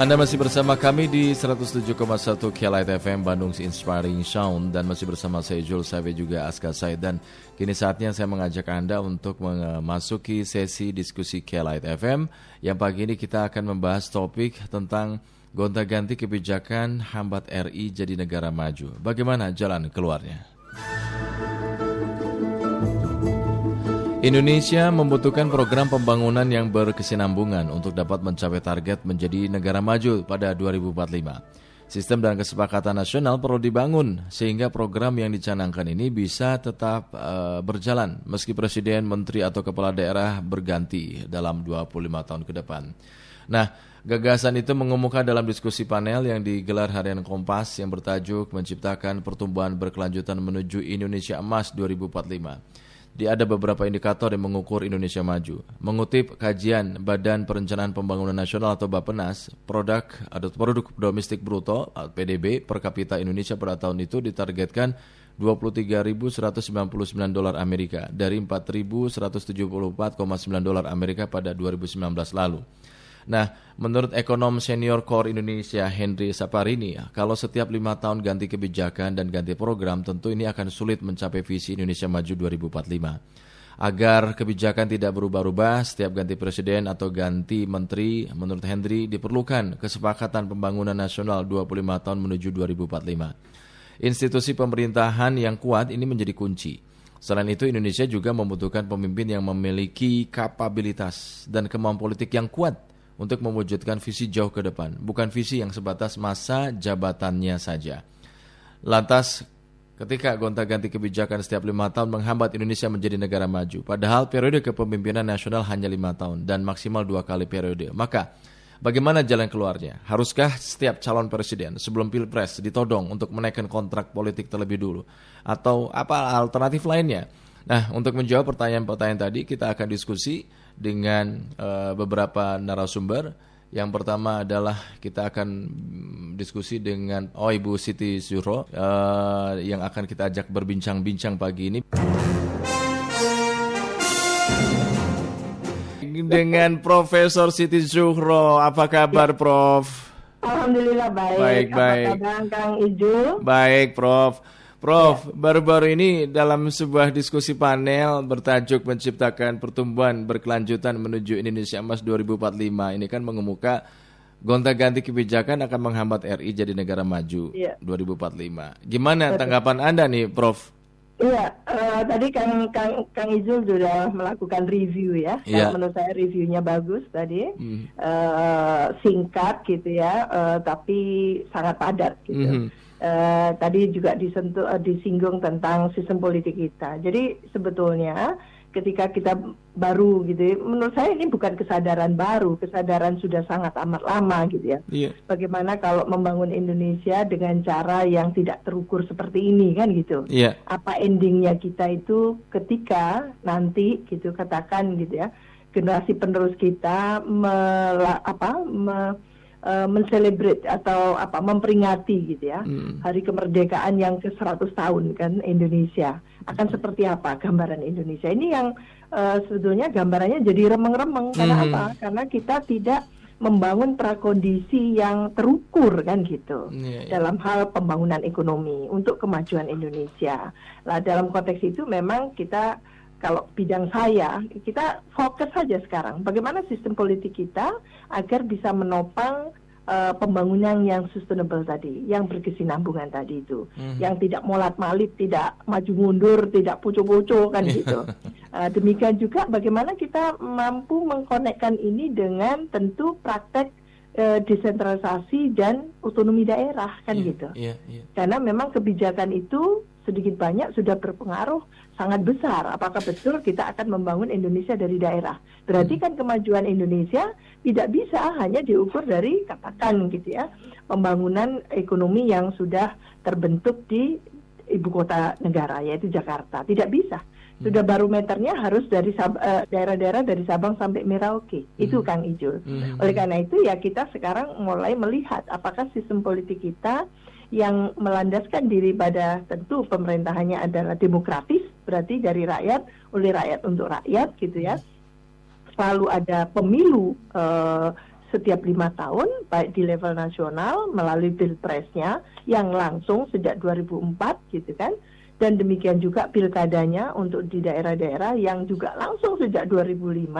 Anda masih bersama kami di 107,1 KLIT FM Bandung Inspiring Sound dan masih bersama saya Jules Save juga Aska Said dan kini saatnya saya mengajak Anda untuk memasuki sesi diskusi KLIT FM yang pagi ini kita akan membahas topik tentang gonta-ganti kebijakan hambat RI jadi negara maju. Bagaimana jalan keluarnya? Indonesia membutuhkan program pembangunan yang berkesinambungan untuk dapat mencapai target menjadi negara maju pada 2045. Sistem dan kesepakatan nasional perlu dibangun sehingga program yang dicanangkan ini bisa tetap uh, berjalan meski presiden, menteri atau kepala daerah berganti dalam 25 tahun ke depan. Nah, gagasan itu mengemuka dalam diskusi panel yang digelar harian Kompas yang bertajuk menciptakan pertumbuhan berkelanjutan menuju Indonesia Emas 2045 di ada beberapa indikator yang mengukur Indonesia maju. Mengutip kajian Badan Perencanaan Pembangunan Nasional atau Bapenas, produk atau produk domestik bruto PDB per kapita Indonesia pada tahun itu ditargetkan 23.199 dolar Amerika dari 4.174,9 dolar Amerika pada 2019 lalu. Nah, menurut ekonom senior core Indonesia Henry Saparini, kalau setiap lima tahun ganti kebijakan dan ganti program, tentu ini akan sulit mencapai visi Indonesia Maju 2045. Agar kebijakan tidak berubah-ubah setiap ganti presiden atau ganti menteri, menurut Henry diperlukan kesepakatan pembangunan nasional 25 tahun menuju 2045. Institusi pemerintahan yang kuat ini menjadi kunci. Selain itu, Indonesia juga membutuhkan pemimpin yang memiliki kapabilitas dan kemampuan politik yang kuat untuk mewujudkan visi jauh ke depan, bukan visi yang sebatas masa jabatannya saja. Lantas, ketika gonta-ganti kebijakan setiap lima tahun menghambat Indonesia menjadi negara maju, padahal periode kepemimpinan nasional hanya lima tahun dan maksimal dua kali periode, maka Bagaimana jalan keluarnya? Haruskah setiap calon presiden sebelum pilpres ditodong untuk menaikkan kontrak politik terlebih dulu? Atau apa alternatif lainnya? Nah, untuk menjawab pertanyaan-pertanyaan tadi, kita akan diskusi dengan uh, beberapa narasumber. Yang pertama adalah kita akan diskusi dengan oh Ibu Siti Zuhro uh, yang akan kita ajak berbincang-bincang pagi ini. Dengan Profesor Siti Zuhro, apa kabar Prof? Alhamdulillah baik. Baik, baik. Apa kabar Kang Ijul? Baik, Prof. Prof, baru-baru ini dalam sebuah diskusi panel bertajuk menciptakan pertumbuhan berkelanjutan menuju Indonesia Emas 2045 ini kan mengemuka gonta-ganti kebijakan akan menghambat RI jadi negara maju Iya. 2045. Gimana tanggapan Anda nih, Prof? Iya, eh, tadi Kang Kang Kang Ijul sudah melakukan review ya. Dan menurut saya reviewnya bagus tadi, Hmm. Eh, singkat gitu ya, eh, tapi sangat padat gitu. Mhm. Eh, tadi juga disentuh eh, disinggung tentang sistem politik kita. Jadi sebetulnya ketika kita baru gitu, ya, menurut saya ini bukan kesadaran baru, kesadaran sudah sangat amat lama gitu ya. Iya. Bagaimana kalau membangun Indonesia dengan cara yang tidak terukur seperti ini kan gitu? Iya. Apa endingnya kita itu ketika nanti gitu katakan gitu ya generasi penerus kita mela, apa me, eh, mencelebrate atau apa memperingati gitu ya Hmm. hari kemerdekaan yang ke 100 tahun kan Indonesia akan seperti apa gambaran Indonesia ini yang eh, sebetulnya gambarannya jadi remeng-remeng karena Mhm. apa karena kita tidak membangun prakondisi yang terukur kan gitu Iya, iya. dalam hal pembangunan ekonomi untuk kemajuan Indonesia. Lah dalam konteks itu memang kita kalau bidang saya kita fokus saja sekarang bagaimana sistem politik kita agar bisa menopang eh, pembangunan yang sustainable tadi, yang berkesinambungan tadi itu, Mhm. yang tidak molat-malit, tidak maju mundur, tidak pucuk-pucuk kan gitu. Eh, demikian juga bagaimana kita mampu mengkonekkan ini dengan tentu praktek eh, desentralisasi dan otonomi daerah kan Iya, gitu. Iya, iya. Karena memang kebijakan itu sedikit banyak sudah berpengaruh sangat besar. Apakah betul kita akan membangun Indonesia dari daerah? Berarti kan kemajuan Indonesia tidak bisa hanya diukur dari katakan gitu ya pembangunan ekonomi yang sudah terbentuk di ibu kota negara yaitu Jakarta. Tidak bisa. Sudah barometernya harus dari eh, daerah-daerah dari Sabang sampai Merauke. Itu Kang Ijul. Mhm. Oleh karena itu ya kita sekarang mulai melihat apakah sistem politik kita yang melandaskan diri pada tentu pemerintahannya adalah demokratis berarti dari rakyat oleh rakyat untuk rakyat gitu ya. Selalu ada pemilu uh, setiap lima tahun, baik di level nasional melalui pilpresnya yang langsung sejak 2004 gitu kan, dan demikian juga pilkadanya untuk di daerah-daerah yang juga langsung sejak 2005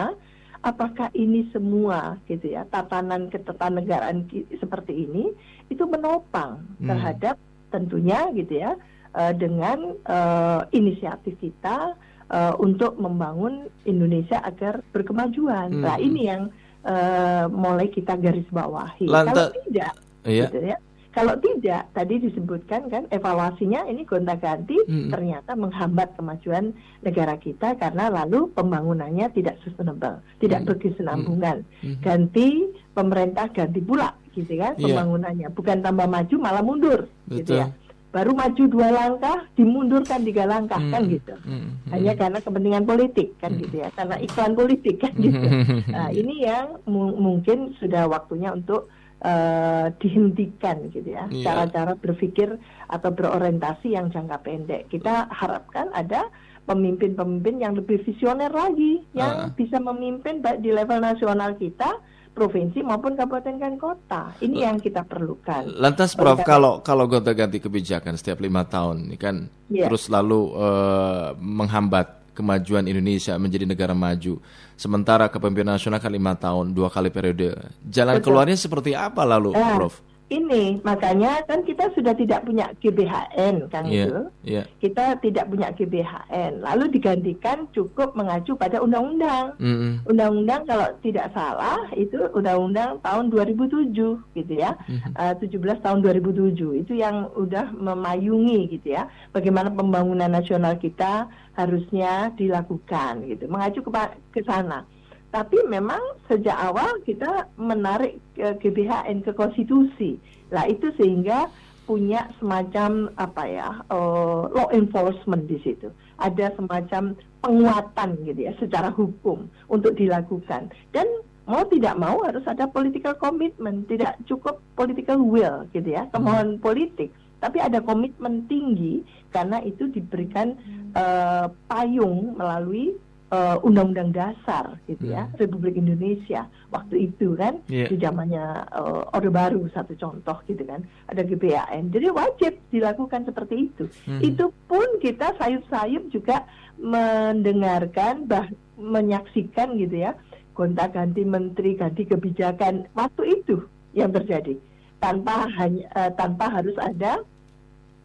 apakah ini semua gitu ya tatanan ketatanegaraan seperti ini itu menopang hmm. terhadap tentunya gitu ya uh, dengan uh, inisiatif kita uh, untuk membangun Indonesia agar berkemajuan. Hmm. Nah ini yang uh, mulai kita garis bawahi. Lanta, Kalau tidak, iya. gitu ya kalau tidak, tadi disebutkan kan evaluasinya ini gonta-ganti hmm. ternyata menghambat kemajuan negara kita karena lalu pembangunannya tidak sustainable, tidak hmm. berkesinambungan. Hmm. Ganti pemerintah ganti pula gitu kan yeah. pembangunannya, bukan tambah maju malah mundur Betul. gitu ya. Baru maju dua langkah, dimundurkan tiga langkah hmm. kan gitu. Hmm. Hanya karena kepentingan politik kan hmm. gitu ya, karena iklan politik kan gitu. Nah, ini yang mungkin sudah waktunya untuk uh, dihentikan gitu ya iya. cara-cara berpikir atau berorientasi yang jangka pendek kita harapkan ada pemimpin-pemimpin yang lebih visioner lagi yang uh. bisa memimpin baik di level nasional kita provinsi maupun kabupaten dan kota. Ini yang kita perlukan. Lantas, Prof, Oleh kalau kalau gonta-ganti kebijakan setiap lima tahun, ini kan yeah. terus lalu uh, menghambat kemajuan Indonesia menjadi negara maju. Sementara kepemimpinan nasional kan lima tahun, dua kali periode. Jalan Betul. keluarnya seperti apa lalu, eh, Prof? Ini. Makanya kan kita sudah tidak punya GBHN kan yeah, itu yeah. kita tidak punya GBHN lalu digantikan cukup mengacu pada undang-undang. Mm-hmm. undang-undang kalau tidak salah itu undang-undang tahun 2007 gitu ya. Mm-hmm. uh, 17 tahun 2007 itu yang udah memayungi gitu ya. Bagaimana pembangunan nasional kita harusnya dilakukan gitu. Mengacu ke ke sana tapi memang sejak awal kita menarik ke GBHN ke konstitusi. Lah itu sehingga punya semacam apa ya uh, law enforcement di situ. Ada semacam penguatan gitu ya secara hukum untuk dilakukan. Dan mau tidak mau harus ada political commitment, tidak cukup political will gitu ya, kemauan hmm. politik tapi ada komitmen tinggi karena itu diberikan uh, payung melalui uh, undang-undang dasar gitu ya hmm. Republik Indonesia waktu itu kan yeah. di zamannya uh, Orde Baru satu contoh gitu kan ada GBAN jadi wajib dilakukan seperti itu hmm. itu pun kita sayup-sayup juga mendengarkan bah menyaksikan gitu ya gonta-ganti menteri ganti kebijakan waktu itu yang terjadi tanpa hanya uh, tanpa harus ada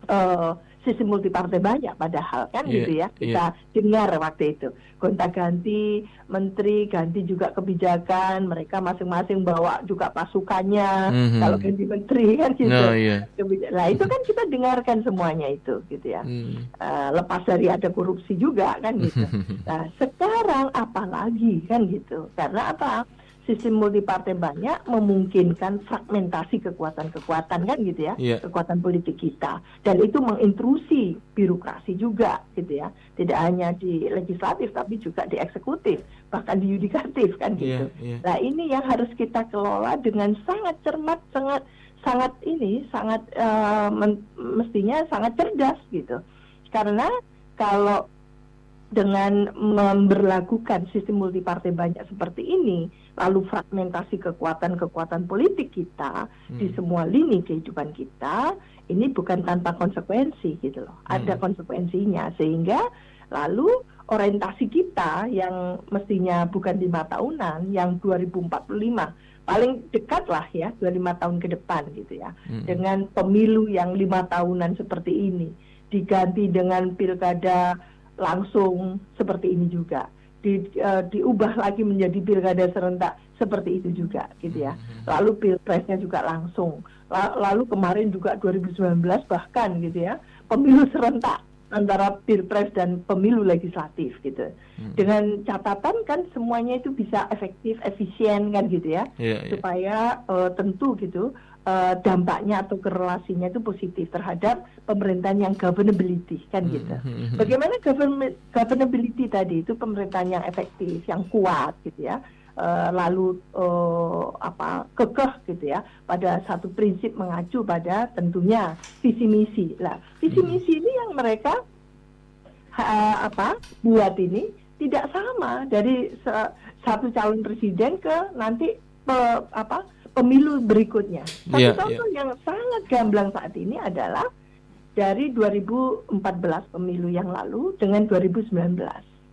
uh, sistem multipartai banyak padahal kan yeah, gitu ya kita yeah. dengar waktu itu gonta ganti menteri ganti juga kebijakan mereka masing-masing bawa juga pasukannya mm-hmm. kalau ganti menteri kan gitu no, yeah. nah itu kan kita dengarkan semuanya itu gitu ya mm. uh, lepas dari ada korupsi juga kan gitu nah sekarang apalagi kan gitu karena apa sistem multipartai banyak memungkinkan fragmentasi kekuatan-kekuatan kan gitu ya, yeah. kekuatan politik kita dan itu mengintrusi birokrasi juga gitu ya, tidak hanya di legislatif tapi juga di eksekutif bahkan di yudikatif kan gitu. Yeah, yeah. Nah ini yang harus kita kelola dengan sangat cermat, sangat sangat ini sangat uh, mestinya sangat cerdas gitu, karena kalau dengan memberlakukan sistem multipartai banyak seperti ini, lalu fragmentasi kekuatan-kekuatan politik kita hmm. di semua lini kehidupan kita, ini bukan tanpa konsekuensi gitu loh. Hmm. Ada konsekuensinya sehingga lalu orientasi kita yang mestinya bukan lima tahunan, yang 2045 paling dekat lah ya 25 tahun ke depan gitu ya, hmm. dengan pemilu yang lima tahunan seperti ini diganti dengan pilkada langsung seperti ini juga di, uh, diubah lagi menjadi pilkada serentak seperti itu juga gitu ya hmm. lalu pilpresnya juga langsung lalu kemarin juga 2019 bahkan gitu ya pemilu serentak antara pilpres dan pemilu legislatif gitu. Hmm. Dengan catatan kan semuanya itu bisa efektif, efisien kan gitu ya. Yeah, yeah. Supaya uh, tentu gitu uh, dampaknya atau korelasinya itu positif terhadap pemerintahan yang governability kan hmm. gitu. Hmm. Bagaimana governability tadi itu pemerintahan yang efektif, yang kuat gitu ya uh, lalu uh, apa kekeh gitu ya pada satu prinsip mengacu pada tentunya visi misi lah visi hmm. misi ini yang mereka uh, apa buat ini tidak sama dari satu calon presiden ke nanti pe, apa pemilu berikutnya. Satu yeah, contoh yeah. yang sangat gamblang saat ini adalah dari 2014 pemilu yang lalu dengan 2019.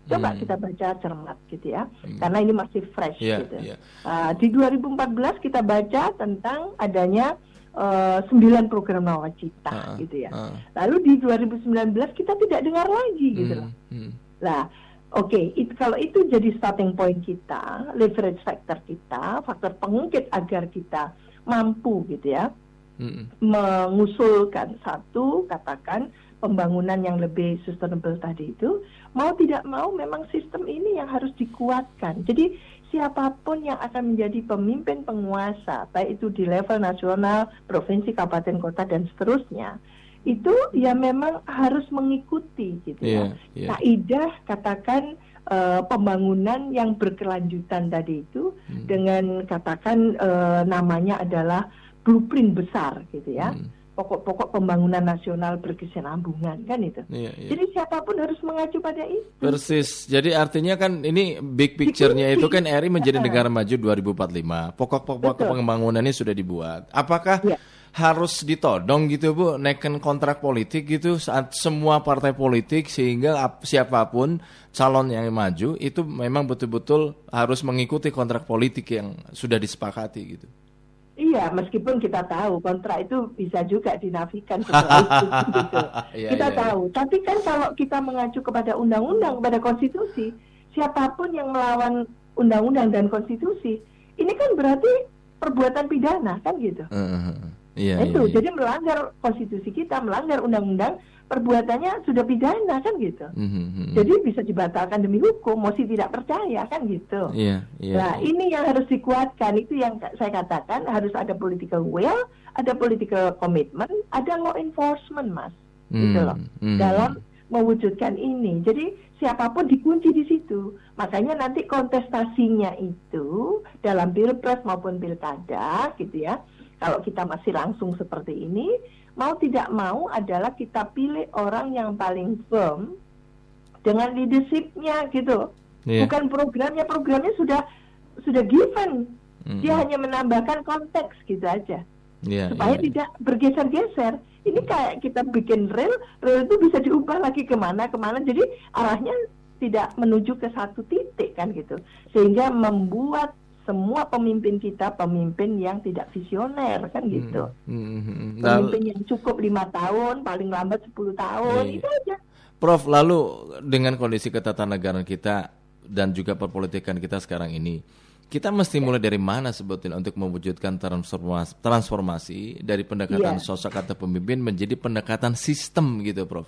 Coba hmm. kita baca cermat gitu ya, hmm. karena ini masih fresh yeah, gitu. Yeah. Uh, di 2014 kita baca tentang adanya uh, program nawacita uh, gitu ya. Uh. Lalu di 2019 kita tidak dengar lagi gitu hmm. loh. Hmm. Nah, Oke, okay, kalau itu jadi starting point kita, leverage factor kita, faktor pengungkit agar kita mampu gitu ya, mm mengusulkan satu, katakan pembangunan yang lebih sustainable tadi itu, mau tidak mau memang sistem ini yang harus dikuatkan. Jadi siapa pun yang akan menjadi pemimpin penguasa, baik itu di level nasional, provinsi, kabupaten, kota dan seterusnya, itu ya memang harus mengikuti gitu yeah, ya. Yeah. Kaidah katakan uh, pembangunan yang berkelanjutan tadi itu hmm. dengan katakan uh, namanya adalah blueprint besar gitu ya. Hmm pokok-pokok pembangunan nasional berkesinambungan kan itu. Iya, iya. Jadi siapa pun harus mengacu pada itu. Persis. Jadi artinya kan ini big picture-nya itu kan RI menjadi negara maju 2045. Pokok-pokok pembangunannya sudah dibuat. Apakah ya harus ditodong gitu Bu, naikin kontrak politik gitu saat semua partai politik sehingga siapa pun calon yang maju itu memang betul-betul harus mengikuti kontrak politik yang sudah disepakati gitu. Iya, meskipun kita tahu kontrak itu bisa juga dinafikan setelah itu gitu. iya, kita iya, iya. tahu, iya. tapi kan kalau kita mengacu kepada undang-undang, kepada konstitusi, siapa pun yang melawan undang-undang dan konstitusi, ini kan berarti perbuatan pidana kan gitu. Uh -huh. Iya, itu iya, iya. jadi melanggar konstitusi kita, melanggar undang-undang, perbuatannya sudah pidana kan gitu. Mm -hmm. Jadi bisa dibatalkan demi hukum, mosi tidak percaya kan gitu. Iya, iya, nah iya. ini yang harus dikuatkan itu yang saya katakan harus ada political will, ada political commitment, ada law enforcement mas, mm -hmm. gitu loh mm -hmm. dalam mewujudkan ini. Jadi siapa pun dikunci di situ. Makanya nanti kontestasinya itu dalam pilpres maupun pilkada gitu ya kalau kita masih langsung seperti ini, mau tidak mau adalah kita pilih orang yang paling firm dengan leadershipnya gitu. Yeah. Bukan programnya, programnya sudah sudah given. Mm-hmm. Dia hanya menambahkan konteks gitu aja. Yeah, supaya yeah. tidak bergeser-geser. Ini kayak kita bikin rel, rel itu bisa diubah lagi ke mana ke mana. Jadi arahnya tidak menuju ke satu titik kan gitu. Sehingga membuat semua pemimpin kita pemimpin yang tidak visioner kan hmm, gitu. Hmm, hmm, hmm. Pemimpin yang cukup lima tahun, paling lambat 10 tahun iya. itu aja. Prof, lalu dengan kondisi ketatanegaraan kita dan juga perpolitikan kita sekarang ini, kita mesti ya. mulai dari mana sebetulnya untuk mewujudkan transformasi, transformasi dari pendekatan ya. sosok atau pemimpin menjadi pendekatan sistem gitu, Prof?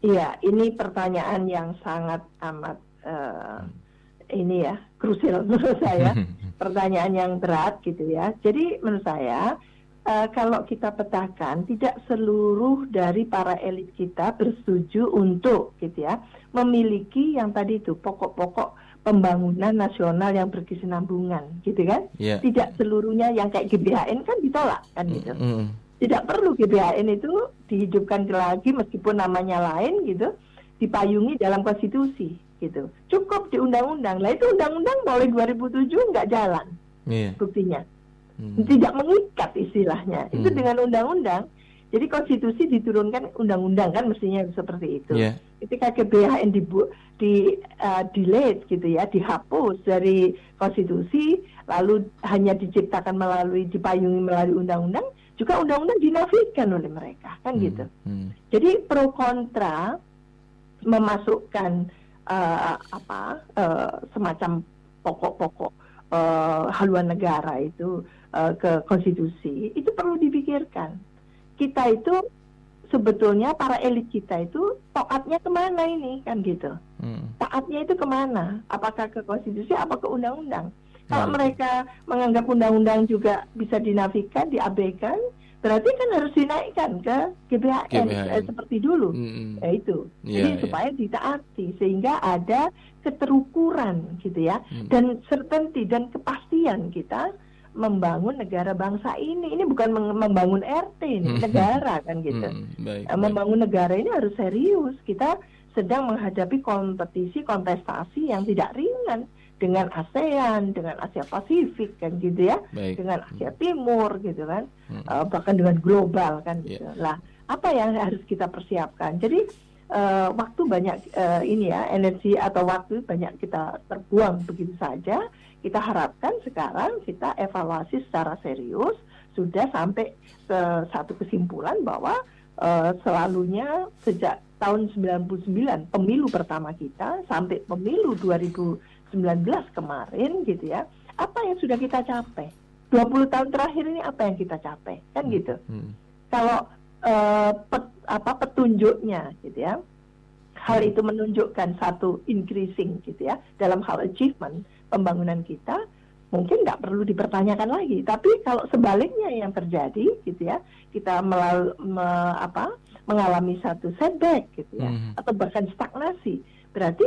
Iya, ini pertanyaan yang sangat amat uh, hmm ini ya krusial menurut saya. Pertanyaan yang berat gitu ya. Jadi menurut saya uh, kalau kita petakan tidak seluruh dari para elit kita bersetuju untuk gitu ya memiliki yang tadi itu pokok-pokok pembangunan nasional yang berkesinambungan gitu kan? Yeah. tidak seluruhnya yang kayak GBHN kan ditolak kan gitu. Mm -hmm. tidak perlu GBHN itu dihidupkan lagi meskipun namanya lain gitu dipayungi dalam konstitusi gitu. Cukup di undang-undang. Lah itu undang-undang mulai 2007 nggak jalan. Yeah. Buktinya. Hmm. Tidak mengikat istilahnya. Hmm. Itu dengan undang-undang. Jadi konstitusi diturunkan undang-undang kan mestinya seperti itu. Yeah. Ketika GBHN dibu di uh, delete gitu ya, dihapus dari konstitusi, lalu hanya diciptakan melalui dipayungi melalui undang-undang, juga undang-undang dinafikan oleh mereka kan hmm. gitu. Hmm. Jadi pro kontra memasukkan uh, apa uh, semacam pokok-pokok uh, haluan negara itu uh, ke konstitusi itu perlu dipikirkan. Kita itu sebetulnya para elit kita itu taatnya ke mana ini kan gitu. Hmm. Taatnya itu ke mana? Apakah ke konstitusi, apa ke undang-undang? Kalau hmm. mereka menganggap undang-undang juga bisa dinafikan, diabaikan, berarti kan harus dinaikkan ke GBHN, GBHN. Eh, seperti dulu hmm. ya itu yeah, jadi yeah. supaya ditaati sehingga ada keterukuran gitu ya hmm. dan certainty dan kepastian kita membangun negara bangsa ini ini bukan membangun RT ini negara kan gitu hmm, baik, membangun baik. negara ini harus serius kita sedang menghadapi kompetisi kontestasi yang tidak ringan dengan ASEAN, dengan Asia Pasifik kan gitu ya, Baik. dengan Asia Timur gitu kan, hmm. uh, bahkan dengan global kan gitu. Yeah. Lah, apa yang harus kita persiapkan? Jadi uh, waktu banyak uh, ini ya, energi atau waktu banyak kita terbuang begitu saja. Kita harapkan sekarang kita evaluasi secara serius sudah sampai ke satu kesimpulan bahwa uh, selalunya sejak tahun 99 pemilu pertama kita sampai pemilu 2019 kemarin gitu ya apa yang sudah kita capai 20 tahun terakhir ini apa yang kita capai kan hmm. gitu hmm. kalau uh, pet, apa petunjuknya gitu ya hal itu menunjukkan satu increasing gitu ya dalam hal achievement pembangunan kita mungkin nggak perlu dipertanyakan lagi. Tapi kalau sebaliknya yang terjadi, gitu ya, kita melal, me, apa, mengalami satu setback, gitu ya, mm. atau bahkan stagnasi, berarti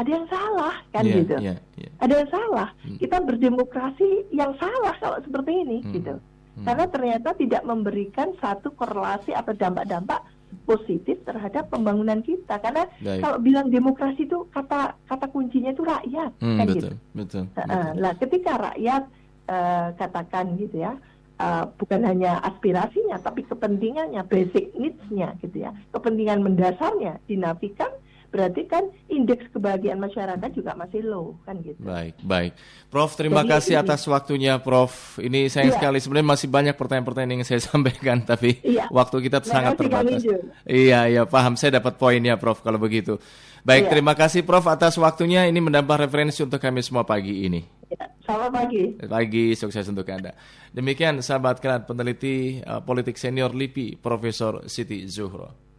ada yang salah kan yeah, gitu. Yeah, yeah. Ada yang salah. Mm. Kita berdemokrasi yang salah kalau seperti ini, mm. gitu. Mm. Karena ternyata tidak memberikan satu korelasi atau dampak-dampak positif terhadap pembangunan kita karena Baik. kalau bilang demokrasi itu kata kata kuncinya itu rakyat hmm, kan betul, gitu. Betul. Uh, Nah, ketika rakyat uh, katakan gitu ya uh, bukan hanya aspirasinya tapi kepentingannya basic needs-nya gitu ya kepentingan mendasarnya dinafikan berarti kan indeks kebahagiaan masyarakat juga masih low kan gitu. Baik, baik. Prof, terima Jadi, kasih ini, atas waktunya Prof. Ini sayang iya. sekali sebenarnya masih banyak pertanyaan-pertanyaan yang saya sampaikan tapi iya. waktu kita sangat terbatas. Iya, iya, paham. Saya dapat poinnya Prof kalau begitu. Baik, iya. terima kasih Prof atas waktunya. Ini menambah referensi untuk kami semua pagi ini. Ya, selamat pagi. Pagi, sukses untuk Anda. Demikian sahabat kerat peneliti uh, politik senior LIPI Profesor Siti Zuhro.